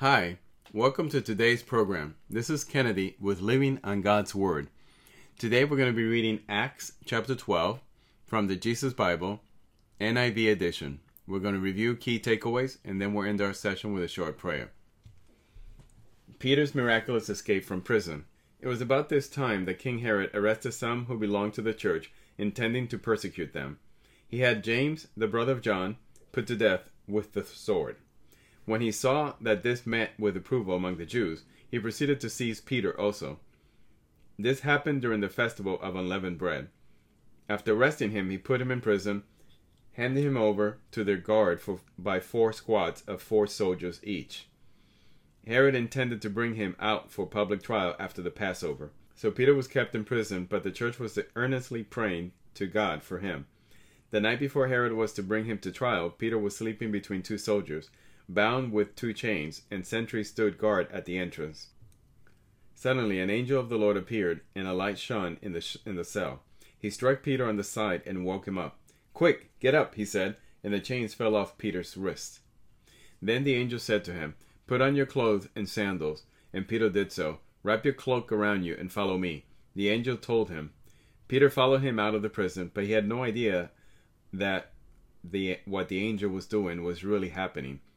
Hi, welcome to today's program. This is Kennedy with Living on God's Word. Today we're going to be reading Acts chapter 12 from the Jesus Bible, NIV edition. We're going to review key takeaways and then we'll end our session with a short prayer. Peter's miraculous escape from prison. It was about this time that King Herod arrested some who belonged to the church, intending to persecute them. He had James, the brother of John, put to death with the sword. When he saw that this met with approval among the Jews, he proceeded to seize Peter also. This happened during the festival of unleavened bread. After arresting him, he put him in prison, handing him over to their guard for, by four squads of four soldiers each. Herod intended to bring him out for public trial after the Passover. So Peter was kept in prison, but the church was earnestly praying to God for him. The night before Herod was to bring him to trial, Peter was sleeping between two soldiers bound with two chains, and sentries stood guard at the entrance. Suddenly an angel of the Lord appeared, and a light shone in the, sh- in the cell. He struck Peter on the side and woke him up. Quick, get up, he said, and the chains fell off Peter's wrists. Then the angel said to him, Put on your clothes and sandals. And Peter did so. Wrap your cloak around you and follow me. The angel told him. Peter followed him out of the prison, but he had no idea that the what the angel was doing was really happening.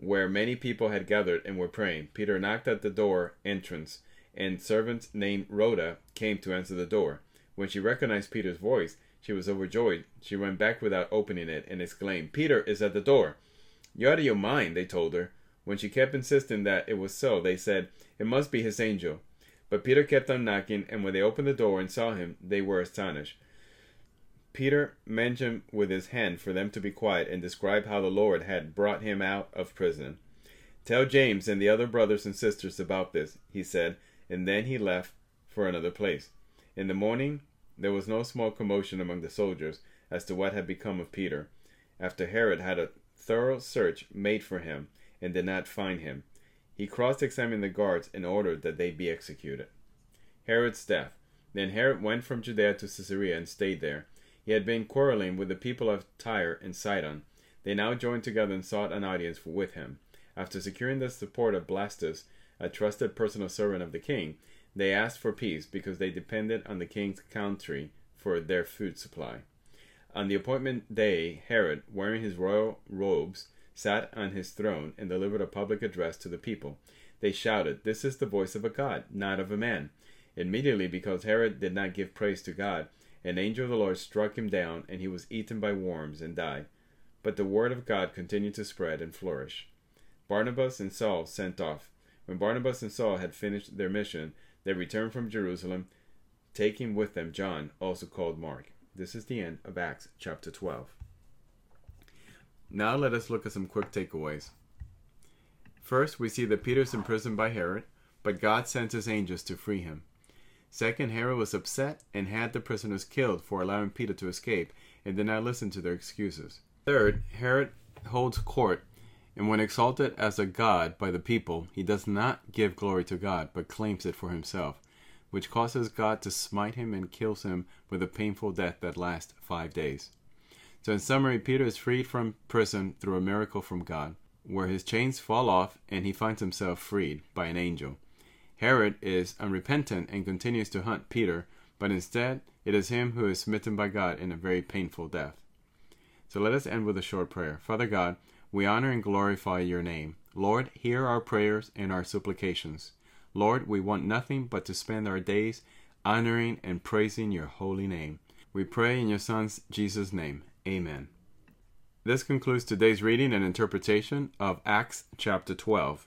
where many people had gathered and were praying. Peter knocked at the door entrance, and servant named Rhoda came to answer the door. When she recognized Peter's voice, she was overjoyed. She went back without opening it and exclaimed, Peter is at the door. You're out of your mind, they told her. When she kept insisting that it was so, they said, It must be his angel. But Peter kept on knocking, and when they opened the door and saw him, they were astonished. Peter mentioned with his hand for them to be quiet and describe how the Lord had brought him out of prison. Tell James and the other brothers and sisters about this, he said, and then he left for another place. In the morning, there was no small commotion among the soldiers as to what had become of Peter, after Herod had a thorough search made for him and did not find him. He cross examined the guards and ordered that they be executed. Herod's death. Then Herod went from Judea to Caesarea and stayed there. He had been quarreling with the people of Tyre and Sidon. They now joined together and sought an audience with him. After securing the support of Blastus, a trusted personal servant of the king, they asked for peace because they depended on the king's country for their food supply. On the appointment day, Herod, wearing his royal robes, sat on his throne and delivered a public address to the people. They shouted, This is the voice of a God, not of a man. Immediately, because Herod did not give praise to God, an angel of the Lord struck him down, and he was eaten by worms and died. But the word of God continued to spread and flourish. Barnabas and Saul sent off. When Barnabas and Saul had finished their mission, they returned from Jerusalem, taking with them John, also called Mark. This is the end of Acts chapter 12. Now let us look at some quick takeaways. First, we see that Peter is imprisoned by Herod, but God sends his angels to free him. Second, Herod was upset and had the prisoners killed for allowing Peter to escape and did not listen to their excuses. Third, Herod holds court, and when exalted as a god by the people, he does not give glory to God, but claims it for himself, which causes God to smite him and kills him with a painful death that lasts five days. So, in summary, Peter is freed from prison through a miracle from God, where his chains fall off and he finds himself freed by an angel. Herod is unrepentant and continues to hunt Peter, but instead it is him who is smitten by God in a very painful death. So let us end with a short prayer. Father God, we honor and glorify your name. Lord, hear our prayers and our supplications. Lord, we want nothing but to spend our days honoring and praising your holy name. We pray in your Son's Jesus' name. Amen. This concludes today's reading and interpretation of Acts chapter 12.